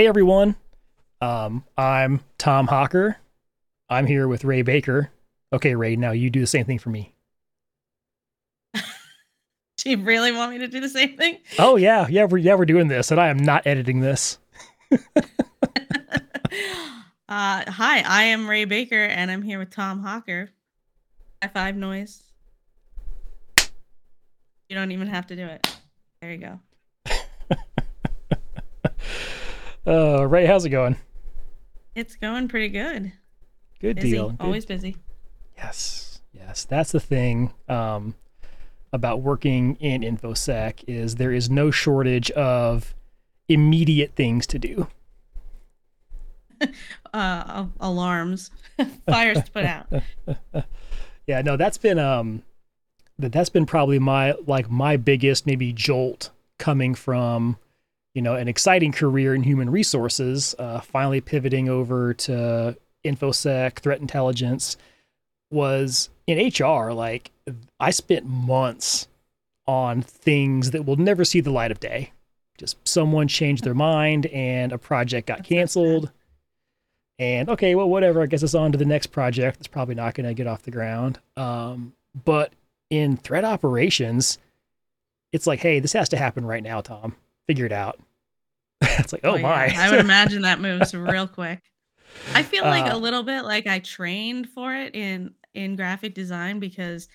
Hey everyone, um, I'm Tom Hawker. I'm here with Ray Baker. Okay, Ray, now you do the same thing for me. Do you really want me to do the same thing? Oh yeah, yeah, we're yeah we're doing this, and I am not editing this. uh, hi, I am Ray Baker, and I'm here with Tom Hawker. High five noise. You don't even have to do it. There you go. Uh, Ray, how's it going? It's going pretty good. Good Busy, deal. Good- always busy. Yes, yes, that's the thing um, about working in infosec is there is no shortage of immediate things to do. Uh, alarms, fires to put out. Yeah, no, that's been um, that that's been probably my like my biggest maybe jolt coming from you know an exciting career in human resources, uh, finally pivoting over to infosec, threat intelligence, was in HR. Like I spent months on things that will never see the light of day. Just someone changed their mind and a project got That's so sad. canceled. And okay, well, whatever. I guess it's on to the next project. It's probably not going to get off the ground. Um, but in threat operations, it's like, hey, this has to happen right now, Tom. Figure it out. it's like, oh, yeah, my. I would imagine that moves real quick. I feel like Uh, a little bit like I trained for it in in graphic design because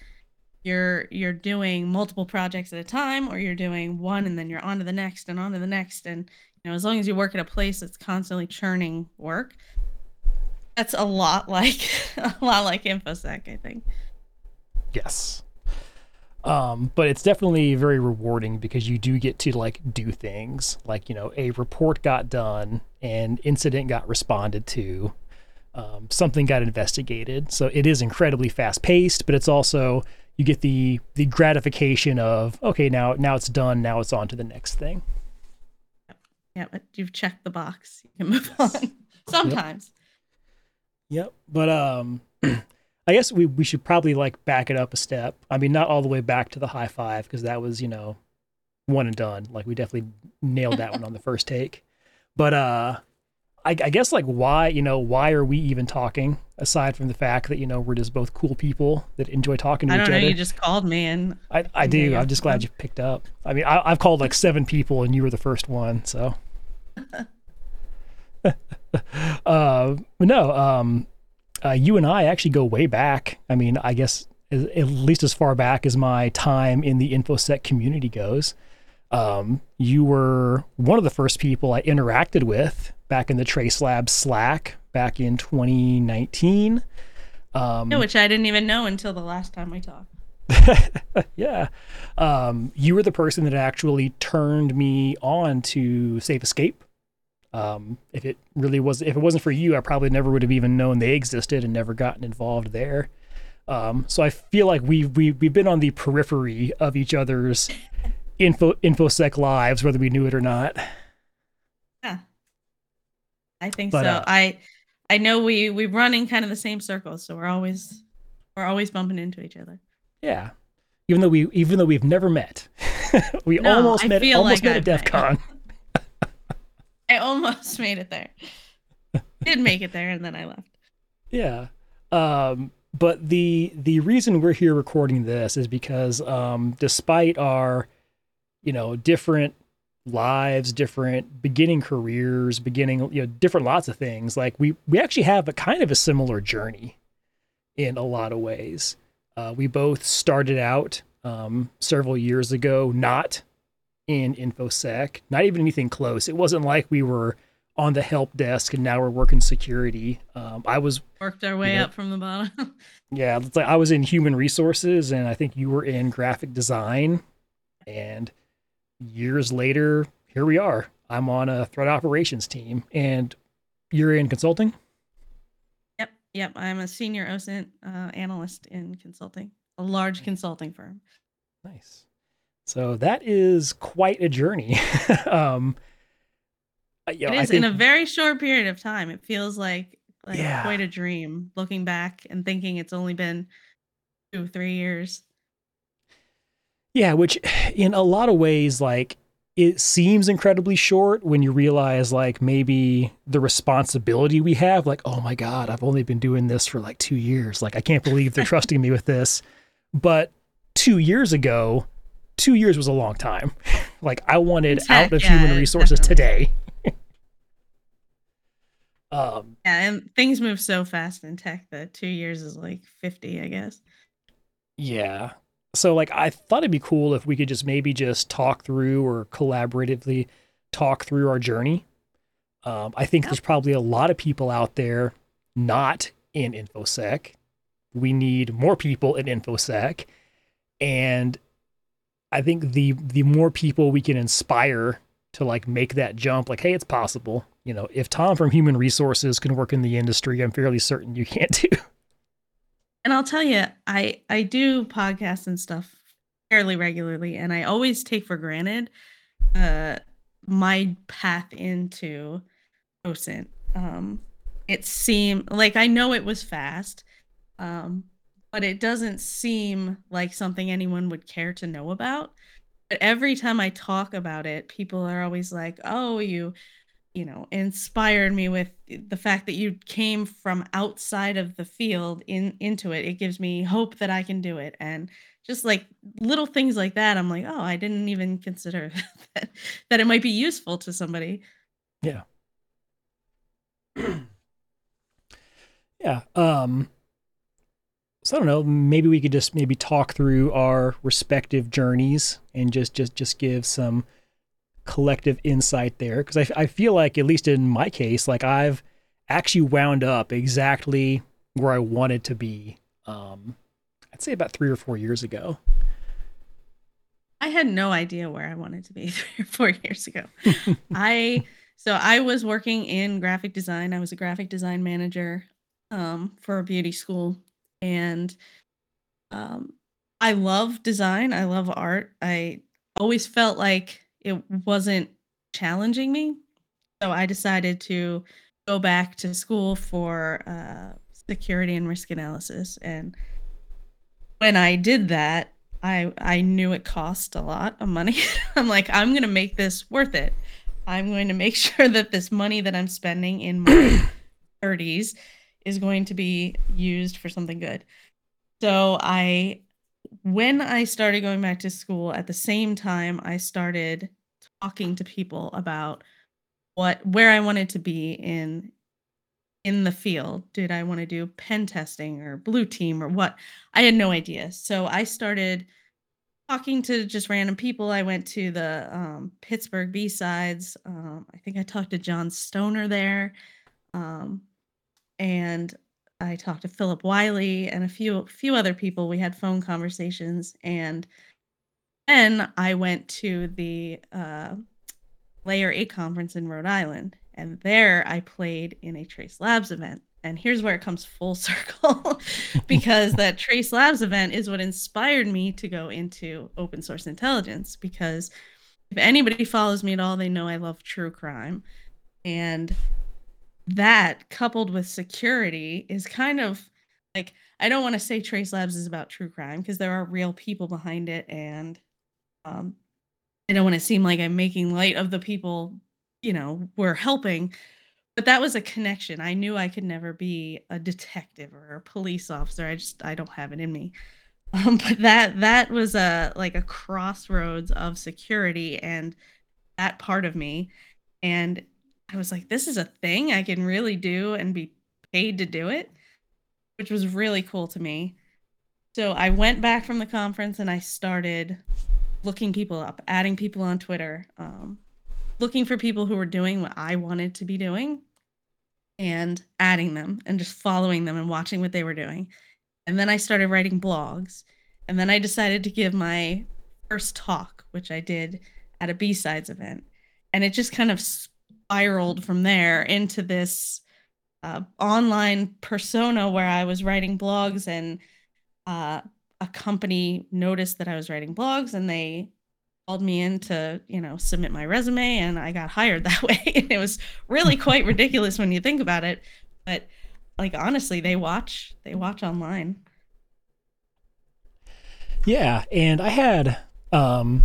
you're you're doing multiple projects at a time or you're doing one and then you're on to the next and on to the next and you know as long as you work at a place that's constantly churning work that's a lot like a lot like infosec i think Yes. Um, but it's definitely very rewarding because you do get to like do things. Like, you know, a report got done, an incident got responded to, um, something got investigated. So it is incredibly fast paced, but it's also you get the the gratification of okay now now it's done now it's on to the next thing. yeah but you've checked the box. You can move on. Sometimes. Yep. But um I guess we we should probably like back it up a step. I mean, not all the way back to the high five because that was, you know, one and done. Like we definitely nailed that one on the first take. But uh I, I guess like why, you know, why are we even talking aside from the fact that, you know, we're just both cool people that enjoy talking to i each don't know other. you just called me and I, I do. yeah. I'm just glad you picked up. I mean, I, I've called like seven people and you were the first one. So, uh, no, um, uh, you and I actually go way back. I mean, I guess as, at least as far back as my time in the InfoSec community goes. Um, you were one of the first people I interacted with back in the Trace Lab Slack back in 2019. Um, Yeah, which i didn't even know until the last time we talked yeah. Um, you were the person that actually turned me on to Safe Escape. Um, if it really was, if it wasn't for you, I probably never would have even known they existed and never gotten involved there. Um, so I feel like we've we, we've been on the periphery of each other's info infosec lives, whether we knew it or not. Yeah. I think But, so. uh, I I know we we run in kind of the same circles, so we're always we're always bumping into each other. Yeah. Even though we even though we've never met, we No, almost I met almost like met at I've DEF met. CON. I almost made it there. Did make it there and then I left. Yeah. Um, but the the reason we're here recording this is because um, despite our, you know, different lives, different beginning careers, beginning you know different lots of things, like we we actually have a kind of a similar journey in a lot of ways. Uh, we both started out um, several years ago, not in infosec, not even anything close. It wasn't like we were on the help desk and now we're working security. Um, I was Worked our way Yeah. up from the bottom. yeah, it's like I was in human resources and I think you were in graphic design. And years later, here we are. I'm on a threat operations team and you're in consulting? yep, yep. I'm a senior OSINT uh, analyst in consulting, a large consulting firm. Nice. So that is quite a journey. um uh, you know, it is in a very short period of time. It feels like like Yeah. quite a dream looking back and thinking it's only been two, three years. Yeah, which in a lot of ways, like it seems incredibly short when you realize like maybe the responsibility we have like oh my god i've only been doing this for like two years like i can't believe they're trusting me with this but two years ago two years was a long time like i wanted out of Yeah, human resources definitely. today um Yeah, and things move so fast in tech that two years is like 50, I guess. Yeah. So like I thought it'd be cool if we could just maybe just talk through or collaboratively talk through our journey. Um, I think Yeah. there's probably a lot of people out there not in infosec. We need more people in infosec, and I think the the more people we can inspire to like make that jump, like hey, it's possible. You know, if Tom from Human Resources can work in the industry, I'm fairly certain you can too. And I'll tell you, I I do podcasts and stuff fairly regularly, and I always take for granted uh my path into OSINT. Um, it seemed like I know it was fast, um, but it doesn't seem like something anyone would care to know about. But every time I talk about it, people are always like, "Oh, you you know, inspired me with the fact that you came from outside of the field in into it. It gives me hope that I can do it. And just like little things like that, I'm like, oh, I didn't even consider that, that it might be useful to somebody. Yeah. yeah. Um so I don't know, maybe we could just maybe talk through our respective journeys and just just just give some collective insight there because I, I feel like at least in my case like I've actually wound up exactly where I wanted to be um I'd say about 3 or 4 years ago. I had no idea where I wanted to be three or four years ago. I so I was working in graphic design. I was a graphic design manager um, for a beauty school, and um, I love design. I love art. I always felt like it wasn't challenging me, so I decided to go back to school for uh, security and risk analysis. And when I did that, I I knew it cost a lot of money. I'm like, I'm gonna make this worth it. I'm going to make sure that this money that I'm spending in my 30s is going to be used for something good. So I when I started going back to school at the same time I started talking to people about what where I wanted to be in in the field. Did I want to do pen testing or blue team or what? I had no idea. So I started talking to just random people. I went to the um, Pittsburgh B sides. Um, I think I talked to John Stoner there, um, and I talked to Phillip Wylie and a few few other people. We had phone conversations, and then I went to the uh, Layer Eight conference in Rhode Island, and there I played in a Trace Labs event. And here's where it comes full circle because that Trace Labs event is what inspired me to go into open source intelligence. Because if anybody follows me at all, they know I love true crime. And that coupled with security is kind of like I don't want to say Trace Labs is about true crime because there are real people behind it and um I don't want to seem like I'm making light of the people, you know, we're helping, but that was a connection. I knew I could never be a detective or a police officer. I just I don't have it in me. Um, but that that was a like a crossroads of security and that part of me. And I was like, this is a thing I can really do and be paid to do it, which was really cool to me. So I went back from the conference and I started looking people up, adding people on Twitter, um, looking for people who were doing what I wanted to be doing and adding them and just following them and watching what they were doing. And then I started writing blogs. And then I decided to give my first talk, which I did at a B-Sides event. And it just kind of spiraled from there into this uh, online persona where I was writing blogs and uh, a company noticed that I was writing blogs and they called me in to, you know, submit my resume and I got hired that way. and it was really quite ridiculous when you think about it. But like honestly, they watch they watch online. Yeah, and I had um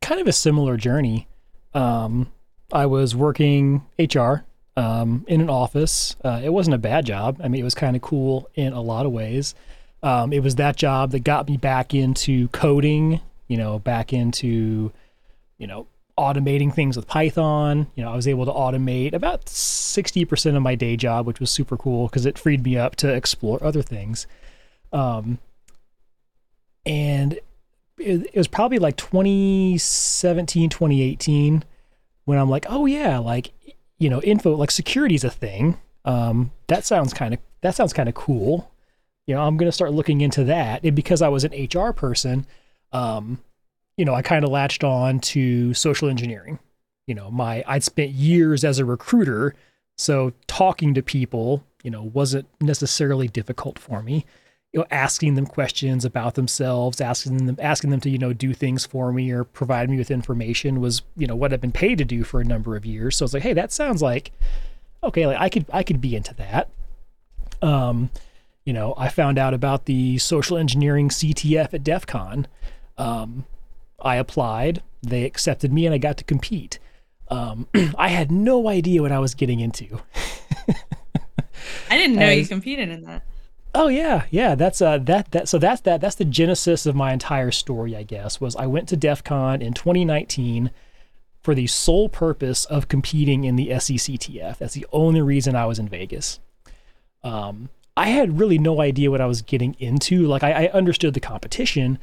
kind of a similar journey. Um, I was working HR um, in an office. Uh, it wasn't a bad job. I mean, it was kind of cool in a lot of ways. Um, it was that job that got me back into coding, you know, back into, you know, automating things with Python. You know, I was able to automate about 60% of my day job, which was super cool because it freed me up to explore other things. Um, and it, it was probably like 2017, 2018 when I'm like, oh yeah, like, you know, info, like security is a thing. Um, that sounds kind of, that sounds kind of cool. You know, I'm to start looking into that. And because I was an HR person, um, you know, I kind of latched on to social engineering. You know, my I'd spent years as a recruiter, so talking to people, you know, wasn't necessarily difficult for me. You know, asking them questions about themselves, asking them asking them to, you know, do things for me or provide me with information was, you know, what I've been paid to do for a number of years. So I was like, hey, that sounds like okay, like I could I could be into that. Um, you know, I found out about the social engineering CTF at DEF CON. Um, I applied, they accepted me, and I got to compete. Um, I had no idea what I was getting into. I didn't know As, you competed in that. Oh yeah, yeah. That's uh that that so that's that that's the genesis of my entire story. I guess was I went to DEF CON in 2019 for the sole purpose of competing in the SECTF. That's the only reason I was in Vegas. Um, I had really no idea what I was getting into. Like I, I understood the competition,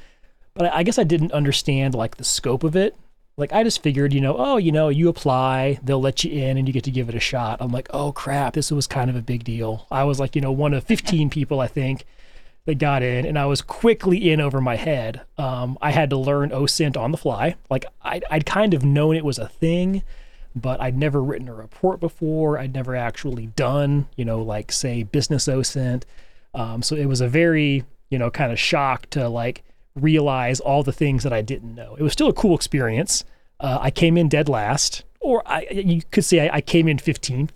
but I guess I didn't understand like the scope of it. Like I just figured, you know, oh, you know, you apply, they'll let you in and you get to give it a shot. I'm like, oh crap, this was kind of a big deal. I was like, you know, one of 15 people I think that got in, and I was quickly in over my head. Um, I had to learn OSINT on the fly. Like I'd, I'd kind of known it was a thing, but I'd never written a report before. I'd never actually done, you know, like say business OSINT. Um, so it was a very, you know, kind of shock to like realize all the things that I didn't know. It was still a cool experience. Uh, I came in dead last, or I, you could say I, I came in 15th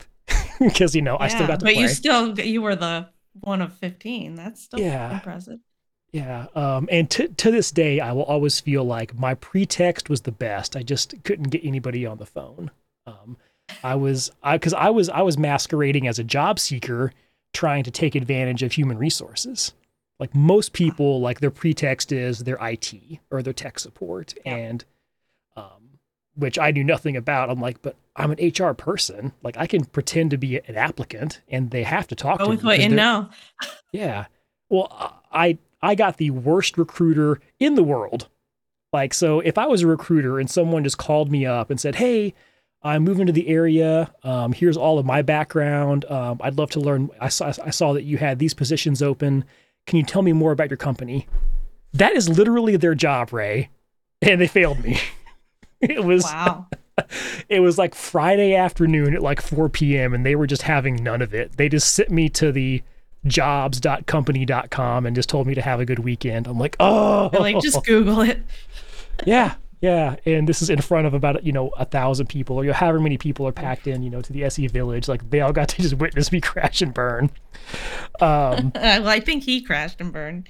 because, you know, yeah, I still got to But play. you still, you were the one of 15. That's still yeah. impressive. Yeah. Um, and to, to this day, I will always feel like my pretext was the best. I just couldn't get anybody on the phone. Um, I was, I, cause I was, I was masquerading as a job seeker trying to take advantage of human resources like most people like their pretext is their IT or their tech support yeah. and um, which I knew nothing about. I'm like, but I'm an HR person. Like I can pretend to be an applicant and they have to talk Go to with what you know. yeah. Well, I I got the worst recruiter in the world. Like so if I was a recruiter and someone just called me up and said, "Hey, I'm moving to the area. Um, here's all of my background. Um, I'd love to learn. I saw, I saw that you had these positions open. Can you tell me more about your company? That is literally their job, Ray. And they failed me. it was wow. it was like Friday afternoon at like 4 p.m. and they were just having none of it. They just sent me to the jobs.company.com and just told me to have a good weekend. I'm like, oh, like just oh. Google it. yeah, yeah. And this is in front of about you know a thousand people or you know, however many people are packed in, you know, to the SE Village. Like they all got to just witness me crash and burn. Um, well, I think he crashed and burned.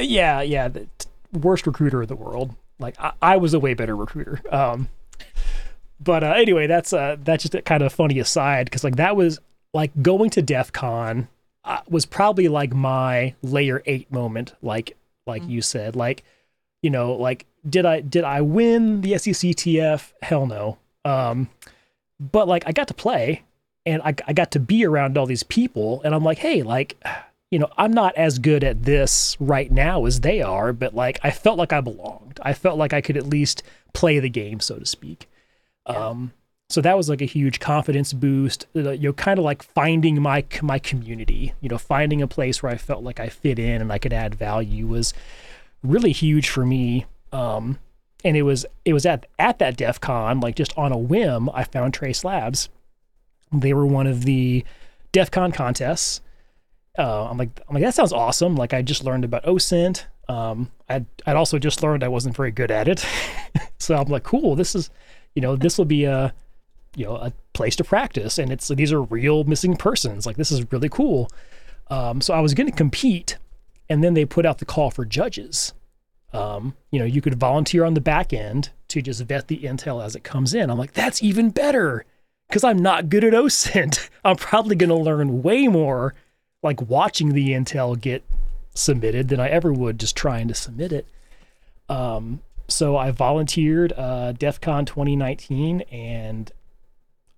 Yeah, yeah. The worst recruiter in the world. Like I, I was a way better recruiter. Um, but uh, anyway, that's uh, that's just a kind of funny aside because like that was like going to DEF CON uh, was probably like my layer eight moment. Like like mm-hmm. you said, like you know, like did I did I win the SECTF? Hell no. Um, but like I got to play and I, I got to be around all these people and i'm like hey like you know i'm not as good at this right now as they are but like i felt like i belonged i felt like i could at least play the game so to speak yeah. um so that was like a huge confidence boost uh, you know kind of like finding my my community you know finding a place where i felt like i fit in and i could add value was really huge for me um and it was it was at at that def con like just on a whim i found trace labs they were one of the DEF CON contests. Uh, I'm like, I'm like, that sounds awesome. Like I just learned about OSINT. Um, I'd, I'd also just learned I wasn't very good at it. so I'm like, cool, this is, you know, this will be a, you know, a place to practice. And it's, these are real missing persons. Like this is really cool. Um, so I was going to compete and then they put out the call for judges. Um, you know, you could volunteer on the back end to just vet the intel as it comes in. I'm like, that's even better because I'm not good at OSINT. I'm probably going to learn way more like watching the intel get submitted than I ever would just trying to submit it. Um, so I volunteered uh, DEF CON 2019 and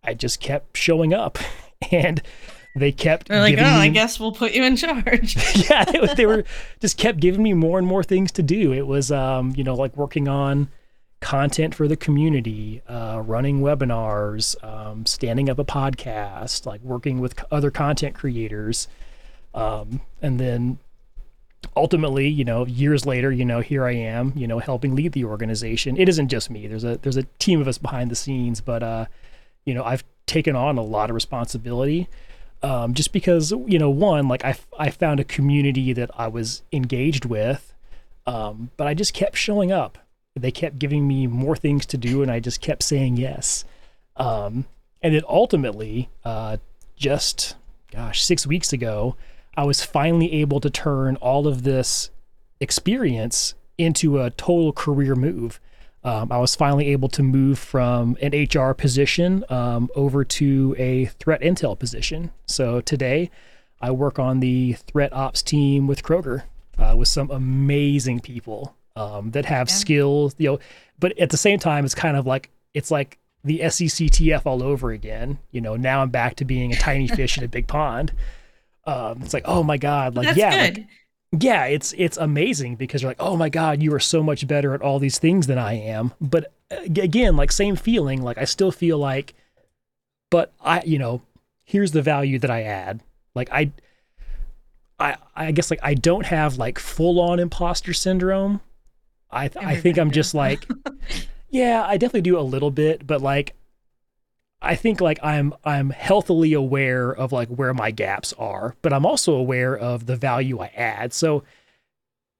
I just kept showing up. And they kept They're like, oh, me, I guess we'll put you in charge. yeah, they, they, were just kept giving me more and more things to do. It was, um, you know, like working on content for the community, uh, running webinars, um, standing up a podcast, like working with other content creators, um, and then ultimately, you know, years later, you know, here I am, you know, helping lead the organization. It isn't just me. There's a there's a team of us behind the scenes, but uh, you know, I've taken on a lot of responsibility. Um, just because, you know, one, like I, I found a community that I was engaged with, um, but I just kept showing up. They kept giving me more things to do, and I just kept saying yes. Um, and then ultimately, uh, just gosh, six weeks ago, I was finally able to turn all of this experience into a total career move um, I was finally able to move from an HR position um, over to a threat intel position. So today, I work on the threat ops team with Kroger uh, with some amazing people um, that have yeah. skills. You know, but at the same time, it's kind of like it's like the SECTF all over again. You know, now I'm back to being a tiny fish in a big pond. Um, it's like, oh my god, like That's yeah, good. Like, yeah, it's it's amazing because you're like, oh my god, you are so much better at all these things than I am. But uh, again, like same feeling, like I still feel like, but I, you know, here's the value that I add. Like I, I, I guess like I don't have like full on imposter syndrome. I I think I'm just like, yeah, I definitely do a little bit, but like I think like I'm I'm healthily aware of like where my gaps are, but I'm also aware of the value I add. So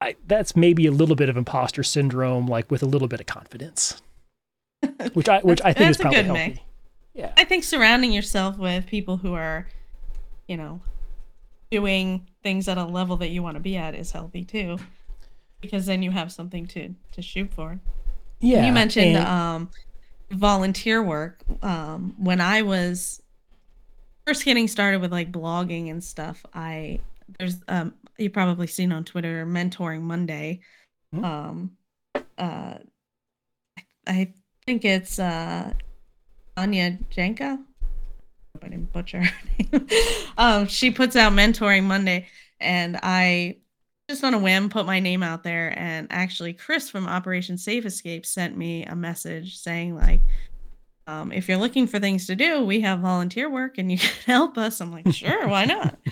I, that's maybe a little bit of imposter syndrome, like with a little bit of confidence, which I which I think is probably healthy. Mix. Yeah, I think surrounding yourself with people who are, you know, doing things at a level that you want to be at is healthy too, because then you have something to to shoot for. Yeah, you mentioned and, um volunteer work um, when I was first getting started with like blogging and stuff. I there's um you probably seen on Twitter mentoring Monday. Mm-hmm. Um, uh, I think it's uh Anya Janka. I didn't butcher her name. um, she puts out mentoring Monday, and I just on a whim put my name out there and actually chris from operation safe escape sent me a message saying like um, if you're looking for things to do we have volunteer work and you can help us. I'm like sure why not?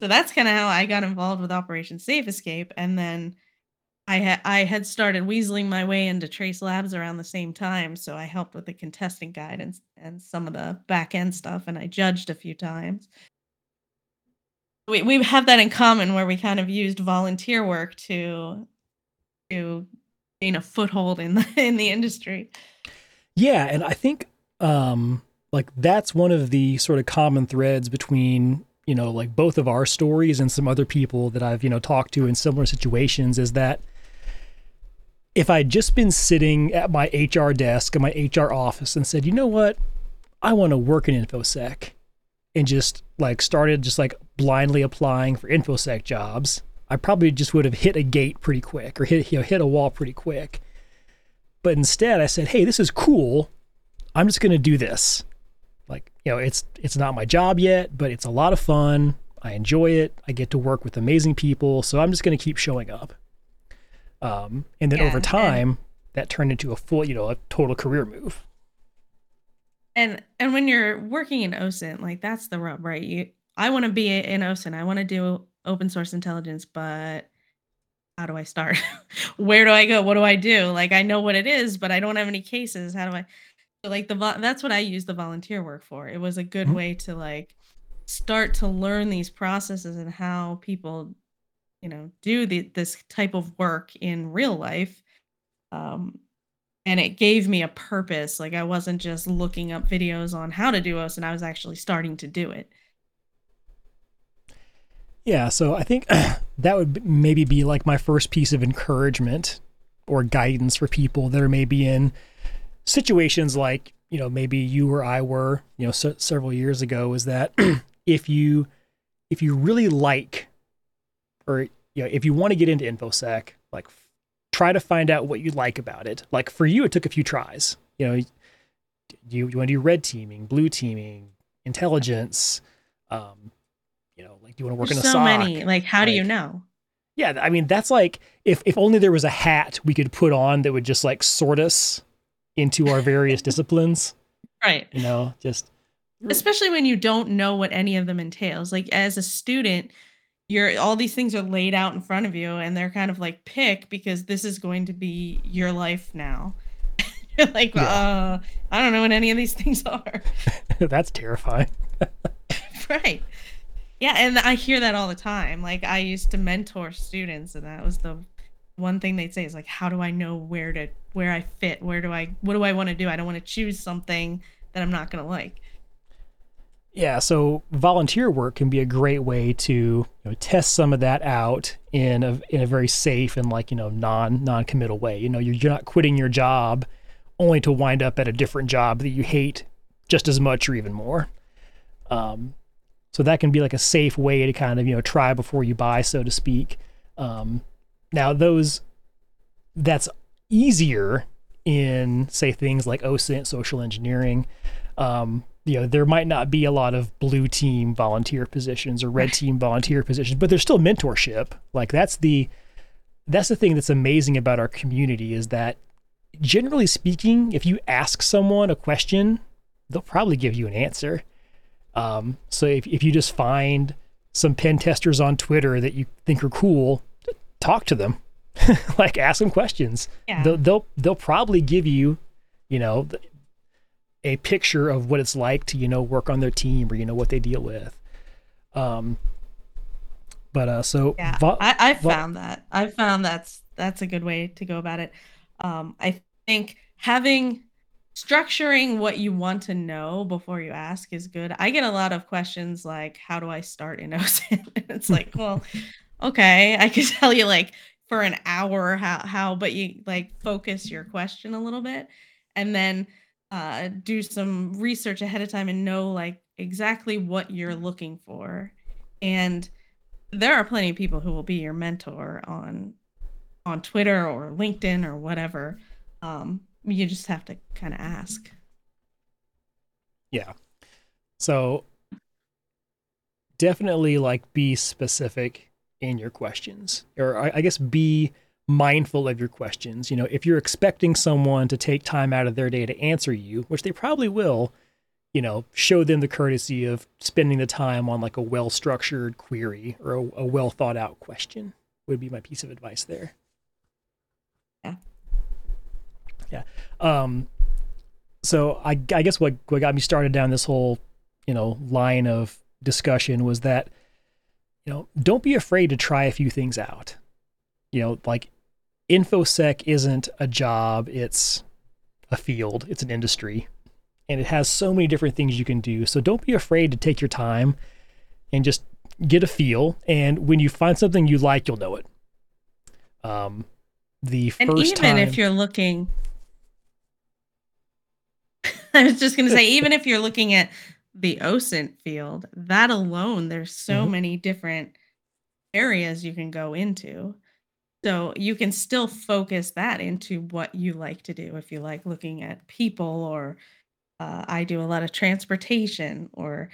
So that's kind of how i got involved with operation safe escape and then i had i had started weaseling my way into trace labs around the same time so i helped with the contestant guide and, and some of the back end stuff and i judged a few times we we have that in common where we kind of used volunteer work to to gain a foothold in the in the industry. Yeah, and I think um like that's one of the sort of common threads between you know like both of our stories and some other people that I've you know talked to in similar situations is that if I'd just been sitting at my HR desk in my HR office and said, you know what, I want to work in infosec and just like started just like blindly applying for infosec jobs, I probably just would have hit a gate pretty quick or hit you know hit a wall pretty quick. But instead, I said, "Hey, this is cool. I'm just going to do this. Like, you know, it's it's not my job yet, but it's a lot of fun. I enjoy it. I get to work with amazing people, so I'm just going to keep showing up." Um, and then yeah, over time, and- that turned into a full, you know, a total career move and and when you're working in OSINT, like that's the rub, right? You I want to be in OSINT. I want to do open source intelligence, but how do I start? Where do I go? What do I do? Like I know what it is, but I don't have any cases. How do I so like the that's what I use the volunteer work for. It was a good mm-hmm. way to like start to learn these processes and how people you know do the, this type of work in real life um and it gave me a purpose. Like I wasn't just looking up videos on how to do OSINT, I was actually starting to do it. Yeah, so I think that would maybe be like my first piece of encouragement or guidance for people that are maybe in situations like you know maybe you or I were you know se- several years ago is that if you if you really like or you know if you want to get into infosec like try to find out what you like about it. Like for you it took a few tries. You know you, you want to do red teaming blue teaming intelligence um you know like do you want to work There's in a so SOC? many. Like, how do you know? Yeah, I mean that's like if if only there was a hat we could put on that would just like sort us into our various disciplines, Right. you know, just especially when you don't know what any of them entails like as a student you're all these things are laid out in front of you and they're kind of like pick because this is going to be your life now you're like Yeah. uh i don't know what any of these things are that's terrifying. right yeah and i hear that all the time like i used to mentor students and that was the one thing they'd say is like how do i know where to where i fit where do i what do i want to do i don't want to choose something that i'm not going to like Yeah, so volunteer work can be a great way to you know, test some of that out in a in a very safe and like you know non non committal way. You know, you're, you're not quitting your job only to wind up at a different job that you hate just as much or even more. Um, so that can be like a safe way to kind of you know try before you buy, so to speak. Um, now those that's easier in say things like OSINT, social engineering. Um, you know, there might not be a lot of blue team volunteer positions or red team volunteer positions, but there's still mentorship. Like that's the that's the thing that's amazing about our community is that generally speaking, if you ask someone a question, they'll probably give you an answer. Um, so if if you just find some pen testers on Twitter that you think are cool, talk to them. like ask them questions. Yeah. They'll, they'll they'll probably give you, you know, a picture of what it's like to you know work on their team or you know what they deal with. Um, but uh, so Yeah, vo- I, I vo- found that. I found that's that's a good way to go about it. Um, I think having structuring what you want to know before you ask is good. I get a lot of questions like, "How do I start in OSINT?" It's like, well, okay, I could tell you like for an hour how how, but you like focus your question a little bit, and then uh, do some research ahead of time and know like exactly what you're looking for, and there are plenty of people who will be your mentor on on Twitter or LinkedIn or whatever. Um, you just have to kind of ask. Yeah. So definitely like be specific in your questions, or I, I guess be mindful of your questions. You know, if you're expecting someone to take time out of their day to answer you, which they probably will, you know, show them the courtesy of spending the time on like a well structured query or a, a well thought out question would be my piece of advice there. Yeah. Yeah. Um, so I, I guess what, what got me started down this whole, you know, line of discussion was that, you know, don't be afraid to try a few things out. You know, like infosec isn't a job; it's a field, it's an industry, and it has so many different things you can do. So don't be afraid to take your time and just get a feel. And when you find something you like, you'll know it. Um, the And even time, if you're looking, I was just going to say, even if you're looking at the OSINT field, that alone, there's so Mhm. many different areas you can go into. So you can still focus that into what you like to do. If you like looking at people, or uh, I do a lot of transportation, or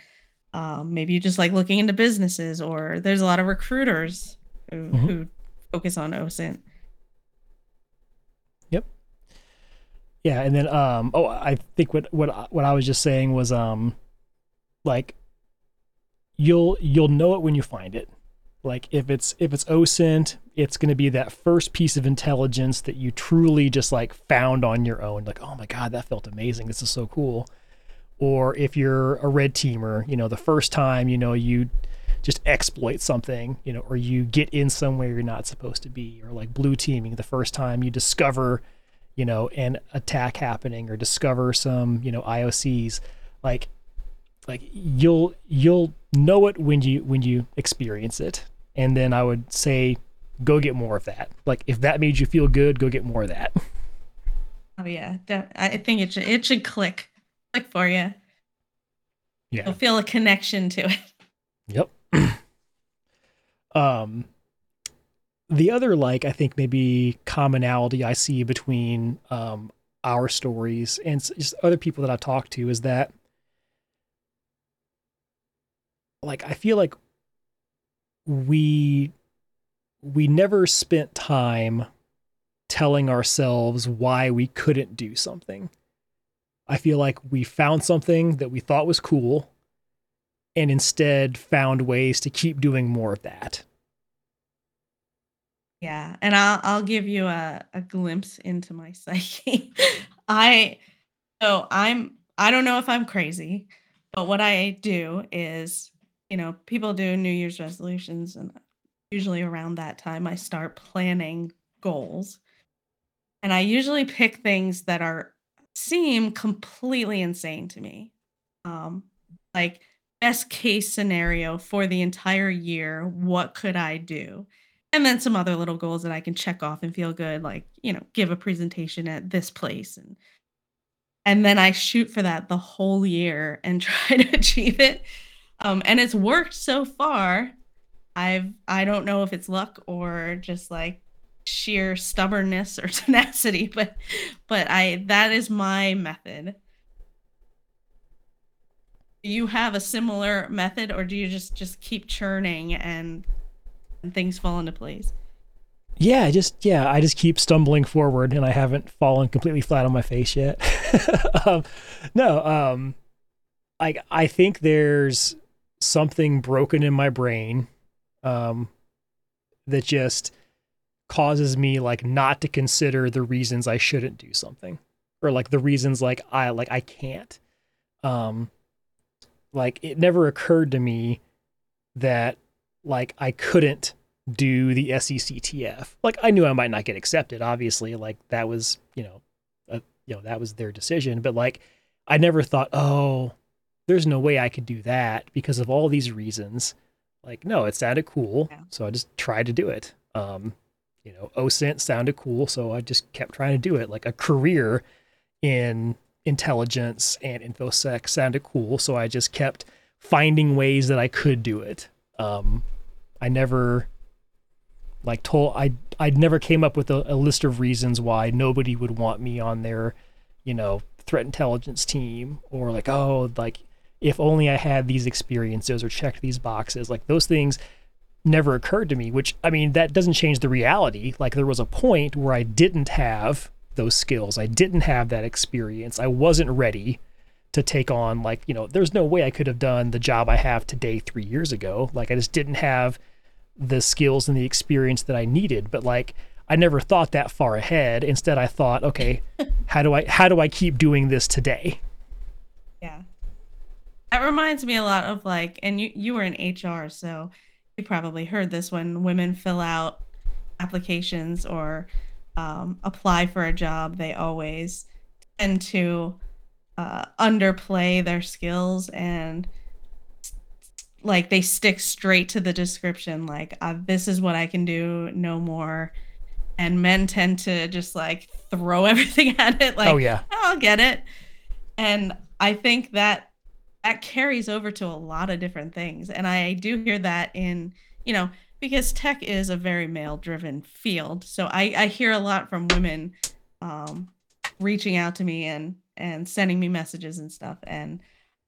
um, maybe you just like looking into businesses, or there's a lot of recruiters who, Mhm. who focus on OSINT. Yeah, and then um oh I think what what what I was just saying was um like you'll you'll know it when you find it. Like if it's if it's OSINT, it's going to be that first piece of intelligence that you truly just like found on your own. Like, oh my god, that felt amazing. This is so cool. Or if you're a red teamer, you know, the first time, you know, you just exploit something, you know, or you get in somewhere you're not supposed to be, or like blue teaming, the first time you discover you know, an attack happening or discover some, you know, IOCs, like like you'll you'll know it when you when you experience it. And then I would say go get more of that. Like if that made you feel good, go get more of that. Oh yeah, I think it should it should click click for you. Yeah, you'll feel a connection to it. Yep. um, the other like I think maybe commonality I see between um our stories and just other people that I talk to is that like I feel like we we never spent time telling ourselves why we couldn't do something. I feel like we found something that we thought was cool and instead found ways to keep doing more of that. Yeah, and I'll I'll give you a, a glimpse into my psyche. I so I'm I don't know if I'm crazy, but what I do is, you know, people do New Year's resolutions and usually around that time I start planning goals. And I usually pick things that are seem completely insane to me. Um like best case scenario for the entire year, what could I do? And then some other little goals that I can check off and feel good like, you know, give a presentation at this place and and then I shoot for that the whole year and try to achieve it. Um, and it's worked so far. I've I don't know if it's luck or just like sheer stubbornness or tenacity, but but I that is my method. Do you have a similar method or do you just just keep churning and, and things fall into place? Yeah, just yeah, I just keep stumbling forward and I haven't fallen completely flat on my face yet. um, no, um I I think there's something broken in my brain um, that just causes me like not to consider the reasons I shouldn't do something or like the reasons like I like I can't. Um, like it never occurred to me that like I couldn't do the SECTF. Like I knew I might not get accepted. Obviously, like that was you know, a, you know that was their decision. But like I never thought, oh, there's no way I could do that because of all these reasons like no it sounded cool yeah. so i just tried to do it um you know osint sounded cool so i just kept trying to do it like a career in intelligence and infosec sounded cool so i just kept finding ways that i could do it um i never like told i i never came up with a, a list of reasons why nobody would want me on their you know threat intelligence team or like oh like if only I had these experiences or checked these boxes. Like those things never occurred to me, which I mean, that doesn't change the reality. Like there was a point where I didn't have those skills, I didn't have that experience, I wasn't ready to take on, like, you know, there's no way I could have done the job I have today three years ago. Like I just didn't have the skills and the experience that I needed. But like, I never thought that far ahead. Instead, I thought, okay, how do I how do I keep doing this today? Yeah. That reminds me a lot of like, and you you were in HR, so you probably heard this when women fill out applications or um, apply for a job, they always tend to uh, underplay their skills and like they stick straight to the description, like uh, this is what I can do, no more. And men tend to just like throw everything at it, like, oh yeah, oh, I'll get it. And I think that that carries over to a lot of different things. And I do hear that in, you know, because tech is a very male driven field. So I, I hear a lot from women um, reaching out to me and, and sending me messages and stuff. And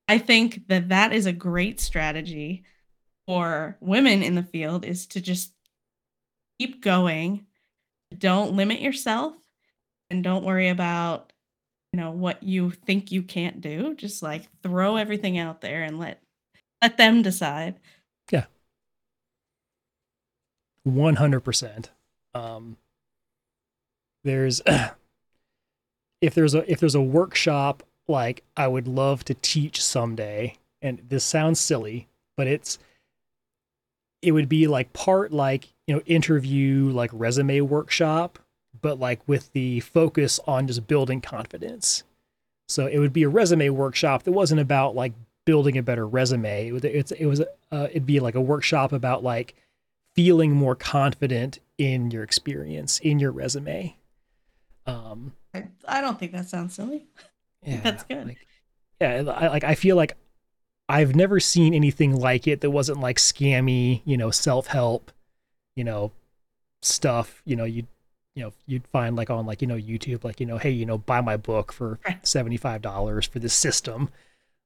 I think that that is a great strategy for women in the field is to just keep going. Don't limit yourself and don't worry about you know what you think you can't do just like throw everything out there and let let them decide yeah 100% um there's if there's a if there's a workshop like i would love to teach someday and this sounds silly but it's it would be like part like you know interview like resume workshop but like with the focus on just building confidence. So it would be a resume workshop that wasn't about like building a better resume. It, it's, it was uh, it'd be like a workshop about like feeling more confident in your experience, in your resume. Um, I, I don't think that sounds silly. yeah, That's good. Like, yeah, I, like I feel like I've never seen anything like it that wasn't like scammy, you know, self help, you know, stuff. You know, you you know you'd find like on like you know YouTube, like you know, hey, you know, buy my book for seventy five dollars for this system.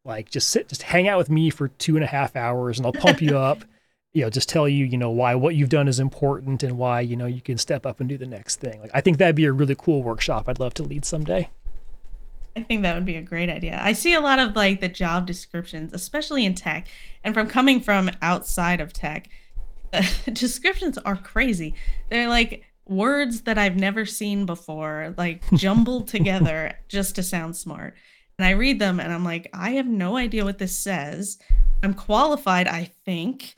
Like just sit, just hang out with me for two and a half hours, and I'll pump you up. You know, just tell you, you know, why what you've done is important and why you know you can step up and do the next thing. Like I think that'd be a really cool workshop. I'd love to lead someday. I think that would be a great idea. I see a lot of like the job descriptions, especially in tech, and from coming from outside of tech, descriptions are crazy. They're like words that I've never seen before, like jumbled together just to sound smart. And I read them and I'm like, I have no idea what this says. I'm qualified, I think,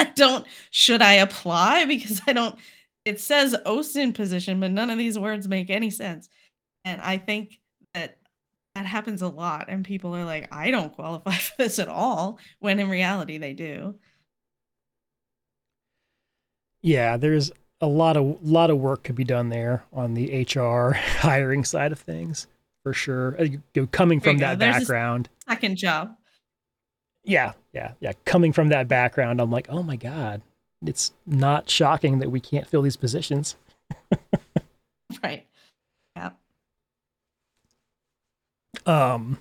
I don't. Should I apply? Because I don't. It says OSINT position, but none of these words make any sense. And I think that that happens a lot and people are like i don't qualify for this at all when in reality they do Yeah, there's a lot of lot of work could be done there on the HR hiring side of things for sure. Uh, coming from go. that background, second job yeah, yeah, yeah. Coming from that background, I'm like, oh my god, it's not shocking that we can't fill these positions. right yeah Um,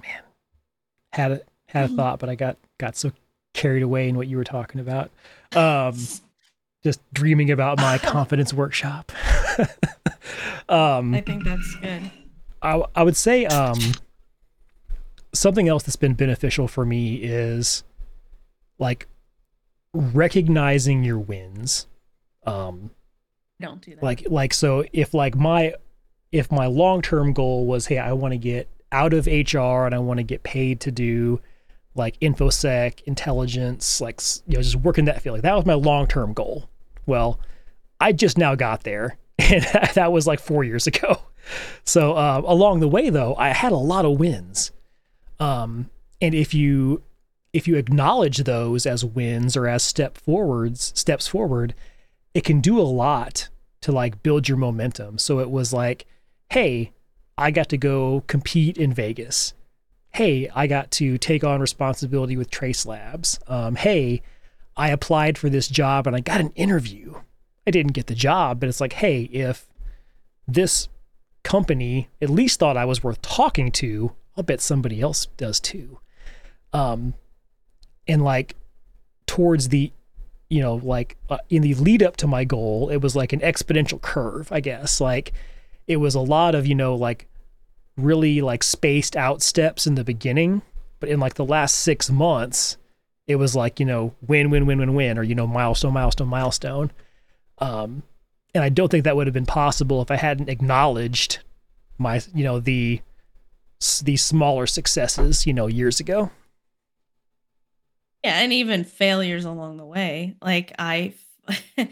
man, had a had a thought, but I got got so carried away in what you were talking about. Um, just dreaming about my confidence workshop. um, i think that's good I, I would say um, something else that's been beneficial for me is like recognizing your wins. Um, don't do that. like like so if like my if my long-term goal was hey I want to get out of HR and I want to get paid to do like infosec intelligence like you know just work in that field like that was my long-term goal. Well I just now got there and that was like 4 years ago. So uh, along the way though I had a lot of wins um and if you if you acknowledge those as wins or as step forwards steps forward it can do a lot to like build your momentum. So it was like, hey, I got to go compete in Vegas. Hey, I got to take on responsibility with Trace Labs. Um, hey, I applied for this job and I got an interview. I didn't get the job, but it's like, hey, if this company at least thought I was worth talking to, I'll bet somebody else does too. Um, and like towards the you know, like uh, in the lead up to my goal, it was like an exponential curve, I guess. Like it was a lot of, you know, like really like spaced out steps in the beginning, but in like the last 6 months, it was like, you know, win win win win win or you know, milestone milestone milestone. Um and I don't think that would have been possible if I hadn't acknowledged my, you know, the these smaller successes, you know, years ago. yeah and even failures along the way. Like i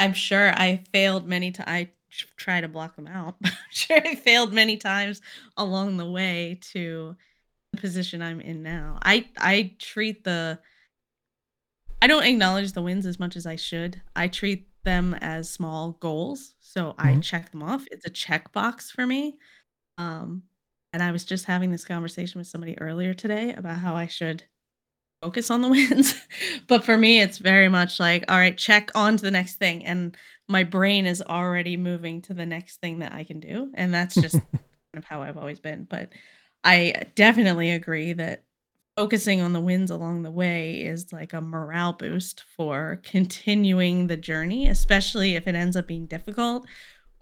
i'm sure i failed many times i try to block them out i'm sure i failed many times along the way to the position i'm in now. I i treat the i don't acknowledge the wins as much as i should. I treat them as small goals so i Mhm. check them off. It's a checkbox for me. Um and i was just having this conversation with somebody earlier today about how i should focus on the wins. but for me, it's very much like, all right, check on to the next thing. And my brain is already moving to the next thing that I can do. And that's just kind of how I've always been. But I definitely agree that focusing on the wins along the way is like a morale boost for continuing the journey, especially if it ends up being difficult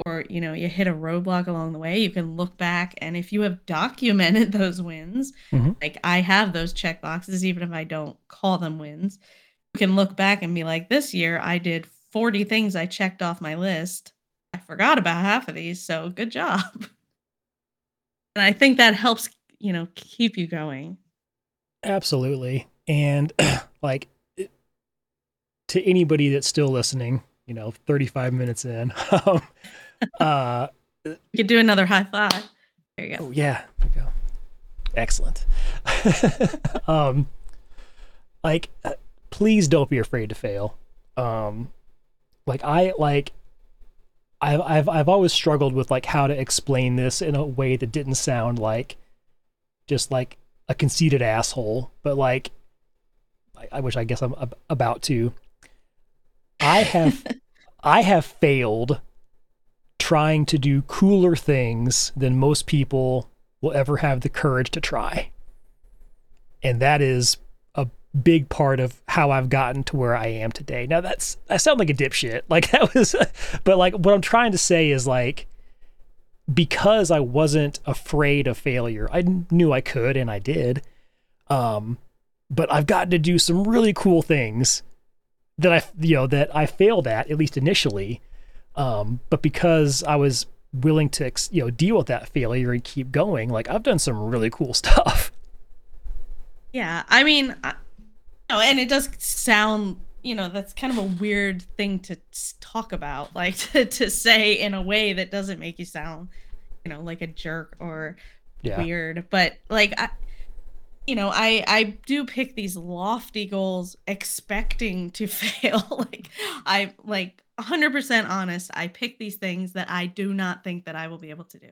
or you know you hit a roadblock along the way you can look back and if you have documented those wins Mhm. like i have those check boxes even if i don't call them wins you can look back and be like this year i did 40 things i checked off my list i forgot about half of these so good job and i think that helps you know keep you going Absolutely. And like to anybody that's still listening, you know, 35 minutes in, um, uh, you could do another high five there you go oh yeah, there we go. Excellent. um, like uh, please don't be afraid to fail. Um, like I like I've I've I've always struggled with like how to explain this in a way that didn't sound like just like a conceited asshole, but like I, I wish I guess I'm ab- about to. I have I have failed trying to do cooler things than most people will ever have the courage to try. And that is a big part of how I've gotten to where I am today. Now that's I sound like a dipshit. Like that was but like what I'm trying to say is like because I wasn't afraid of failure. I knew I could and I did. Um but I've gotten to do some really cool things that I you know that I failed at at least initially. Um but because I was willing to you know deal with that failure and keep going, like I've done some really cool stuff. Yeah, I mean, I, no, and it does sound, you know, that's kind of a weird thing to talk about, like to, to say in a way that doesn't make you sound, you know, like a jerk or yeah. weird. But like, I, you know, I I do pick these lofty goals expecting to fail. like I like 100% honest, I pick these things that I do not think that I will be able to do.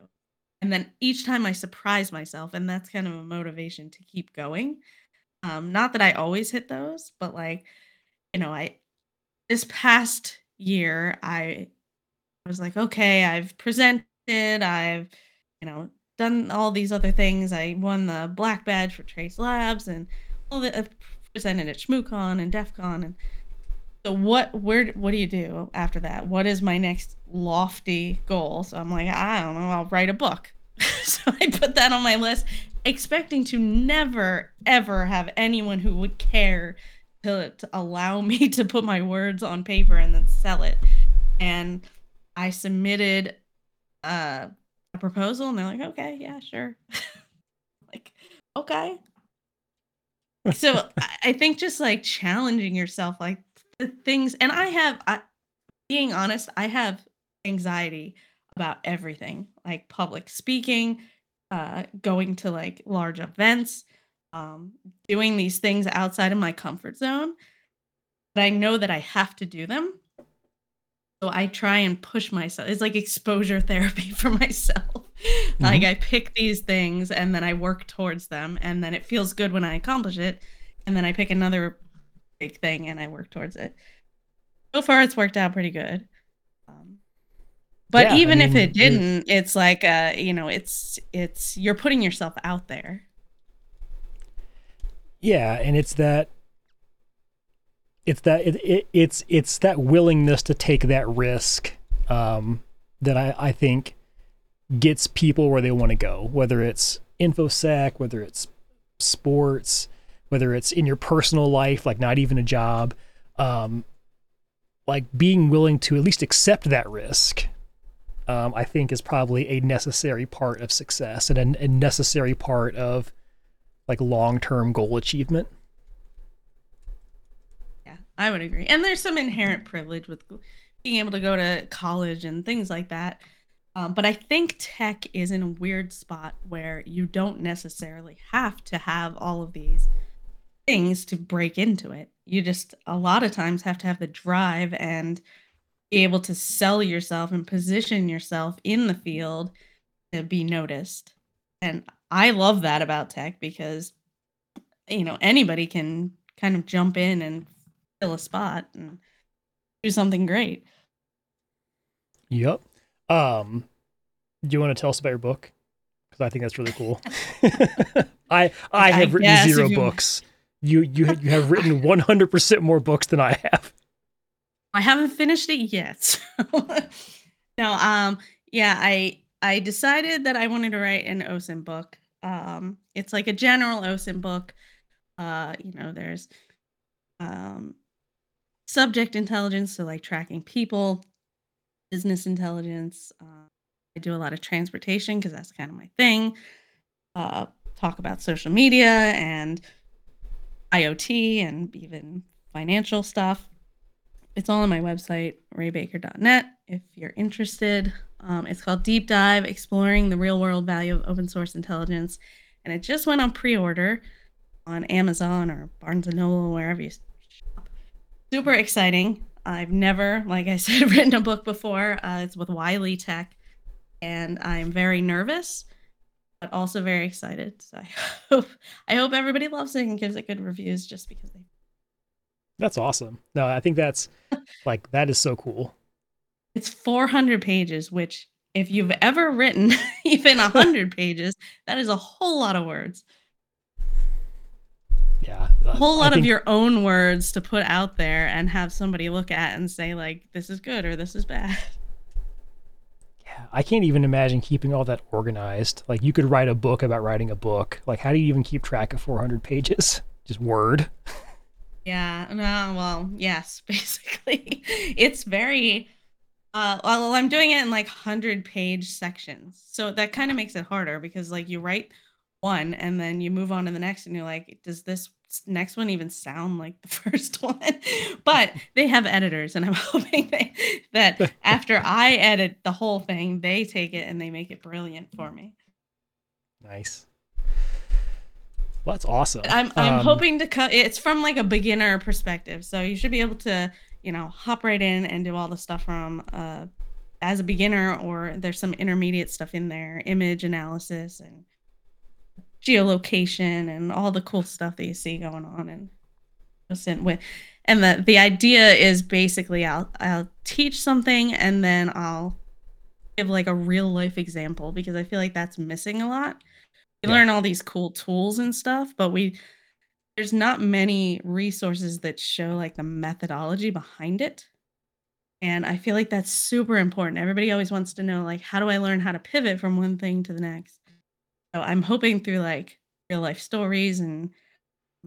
And then each time I surprise myself and that's kind of a motivation to keep going. Um, not that I always hit those, but like, you know, I this past year I was like, okay, I've presented, I've, you know, done all these other things. I won the black badge for Trace Labs and all the uh, presented at ShmooCon and DEF CON and so what where what do you do after that? What is my next lofty goal? So I'm like, I don't know, I'll write a book. so I put that on my list expecting to never ever have anyone who would care to, to allow me to put my words on paper and then sell it and i submitted uh, a proposal and they're like okay yeah sure like okay so i think just like challenging yourself like things and i have I, being honest i have anxiety about everything like public speaking uh, going to like large events, um, doing these things outside of my comfort zone. But I know that I have to do them. So I try and push myself. It's like exposure therapy for myself. Mm-hmm. Like I pick these things and then I work towards them. And then it feels good when I accomplish it. And then I pick another big thing and I work towards it. So far, it's worked out pretty good. But yeah, even I mean, if it didn't, it's like uh, you know, it's it's you're putting yourself out there. Yeah, and it's that it's that it, it, it's it's that willingness to take that risk um, that I, I think gets people where they want to go, whether it's infosec, whether it's sports, whether it's in your personal life, like not even a job, um, like being willing to at least accept that risk um, I think is probably a necessary part of success and a, a necessary part of like long term goal achievement. Yeah, I would agree. And there's some inherent privilege with being able to go to college and things like that. Um, but I think tech is in a weird spot where you don't necessarily have to have all of these things to break into it. You just a lot of times have to have the drive and be able to sell yourself and position yourself in the field to be noticed. And I love that about tech because you know anybody can kind of jump in and fill a spot and do something great. Yep. Um do you want to tell us about your book? Because I think that's really cool. I I have I written zero books. You you you have written 100% more books than I have. I haven't finished it yet. no, um, yeah, I I decided that I wanted to write an OSINT book. Um, it's like a general OSINT book. Uh, you know, there's um subject intelligence, so like tracking people, business intelligence. Uh, I do a lot of transportation because that's kind of my thing. Uh, talk about social media and IoT and even financial stuff it's all on my website, raybaker.net, if you're interested. Um, it's called Deep Dive Exploring the Real World Value of Open Source Intelligence. And it just went on pre order on Amazon or Barnes and Noble, wherever you shop super exciting. I've never, like I said, written a book before. Uh, it's with Wiley Tech, and I'm very nervous, but also very excited. So I hope I hope everybody loves it and gives it good reviews, just because they. That's awesome. No, I think that's like that is so cool. It's 400 pages, which if you've ever written even 100 pages, that is a whole lot of words. Yeah. A uh, whole I lot of your own words to put out there and have somebody look at and say like this is good or this is bad. I can't even imagine keeping all that organized. Like you could write a book about writing a book. Like how do you even keep track of 400 pages? Just word. Yeah, no, well, yes, basically. It's very uh well, I'm doing it in like 100 page sections. So that kind of makes it harder because like you write one and then you move on to the next and you're like, does this next one even sound like the first one? But they have editors and I'm hoping they, that after I edit the whole thing, they take it and they make it brilliant for me. Nice. Well, that's awesome. I'm I'm Um, hoping to cut it's from like a beginner perspective. So you should be able to, you know, hop right in and do all the stuff from uh as a beginner or there's some intermediate stuff in there, image analysis and geolocation and all the cool stuff that you see going on and listen with and the the idea is basically I'll I'll teach something and then I'll give like a real life example because I feel like that's missing a lot. We Yeah. learn all these cool tools and stuff, but we there's not many resources that show like the methodology behind it. And I feel like that's super important. Everybody always wants to know like how do I learn how to pivot from one thing to the next? So I'm hoping through like real life stories and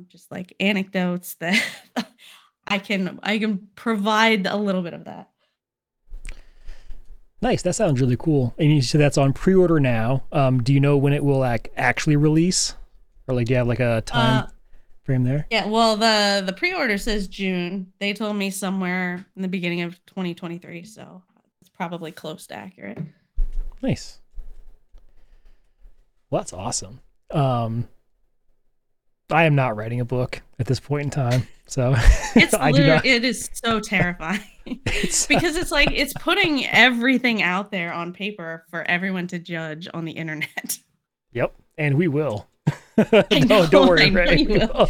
just like anecdotes that I can I can provide a little bit of that. Nice. That sounds really cool. And you said that's on pre-order now. Um, do you know when it will like actually release, or like do you have like a time Uh, frame there? Yeah, well, the the pre-order says June. They told me somewhere in the beginning of 2023, so it's probably close to accurate. Nice. Well, that's awesome. Um, I am not writing a book at this point in time, so It's I do literally, not. it is so terrifying It's, because it's like it's putting everything out there on paper for everyone to judge on the internet. yep, and we will. I no, know, don't worry, I know Ray. you will.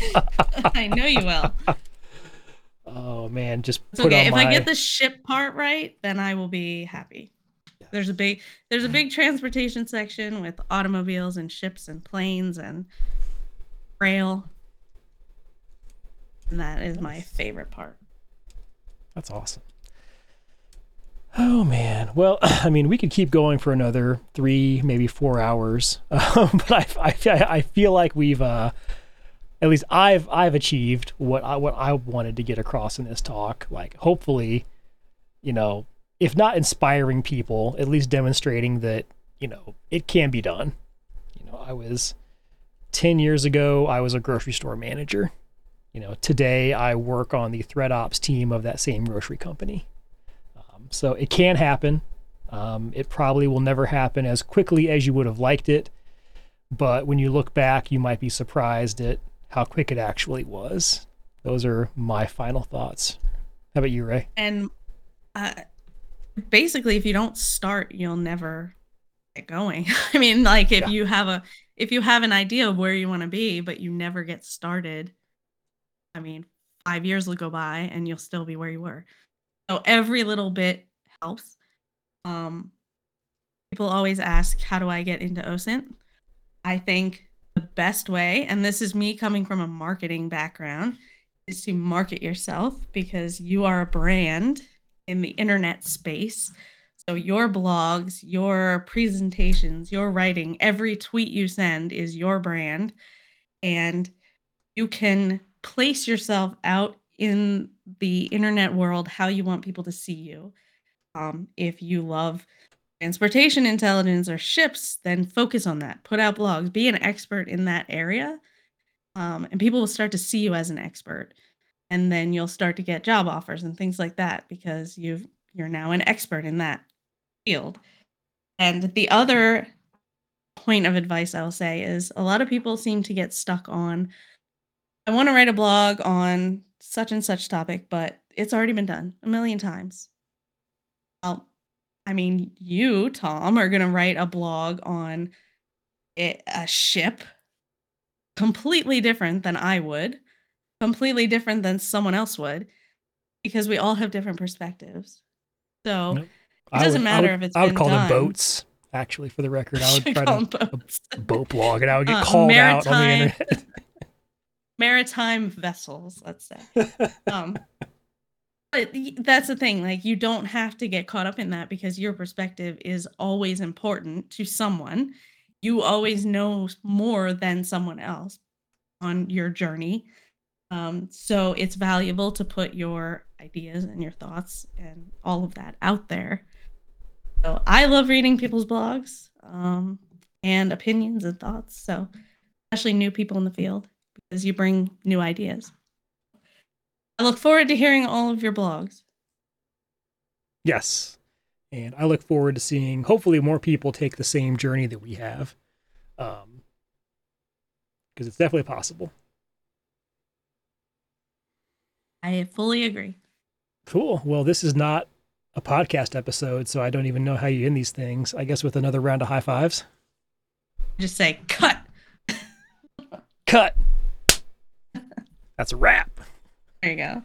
I know you will. oh man, just It's okay. If my. I get the ship part right, then I will be happy. There's a big there's a big transportation section with automobiles and ships and planes and rail. And that is my favorite part. That's awesome. Oh man. Well, I mean, we could keep going for another three, maybe four hours, um, but I, I, I feel like we've, uh, at least I've, I've achieved what I, what I wanted to get across in this talk. Like, hopefully, you know, if not inspiring people, at least demonstrating that you know it can be done. You know, I was ten years ago. I was a grocery store manager. You know, today I work on the threat ops team of that same grocery company. Um, so it can happen. Um, it probably will never happen as quickly as you would have liked it. But when you look back, you might be surprised at how quick it actually was. Those are my final thoughts. How about you, Ray? And uh, basically if you don't start, you'll never get going. I mean, like if Yeah. you have a if you have an idea of where you want to be but you never get started, I mean, 5 years will go by and you'll still be where you were. So every little bit helps. Um people always ask how do I get into OSINT? I think the best way and this is me coming from a marketing background is to market yourself because you are a brand in the internet space. So your blogs, your presentations, your writing, every tweet you send is your brand and you can place yourself out in the internet world how you want people to see you. Um, if you love transportation intelligence or ships, then focus on that. Put out blogs, be an expert in that area. Um, and people will start to see you as an expert. And then you'll start to get job offers and things like that because you've you're now an expert in that field. And the other point of advice I'll say is a lot of people seem to get stuck on I want to write a blog on such and such topic, but It's already been done a million times. Well, I mean, you, Tom, are going to write a blog on a ship completely different than I would, completely different than someone else would, because we all have different perspectives. So Nope. it doesn't would- matter would, if it's I would call done. them boats. Actually, for the record, I would try to boats. boat blog, and I would get Uh, called out on the maritime- internet. maritime vessels, let's say. um but that's the thing like you don't have to get caught up in that because your perspective is always important to someone you always know more than someone else on your journey um, so it's valuable to put your ideas and your thoughts and all of that out there. So i love reading people's blogs um, and opinions and thoughts. So especially new people in the field because you bring new ideas. I look forward to hearing all of your blogs. yes, and I look forward to seeing hopefully more people take the same journey that we have, um, because it's definitely possible. I fully agree. Cool. Well, this is not a podcast episode, so I don't even know how you end these things. I guess with another round of high fives. Just say cut. Cut. That's a wrap. There you go.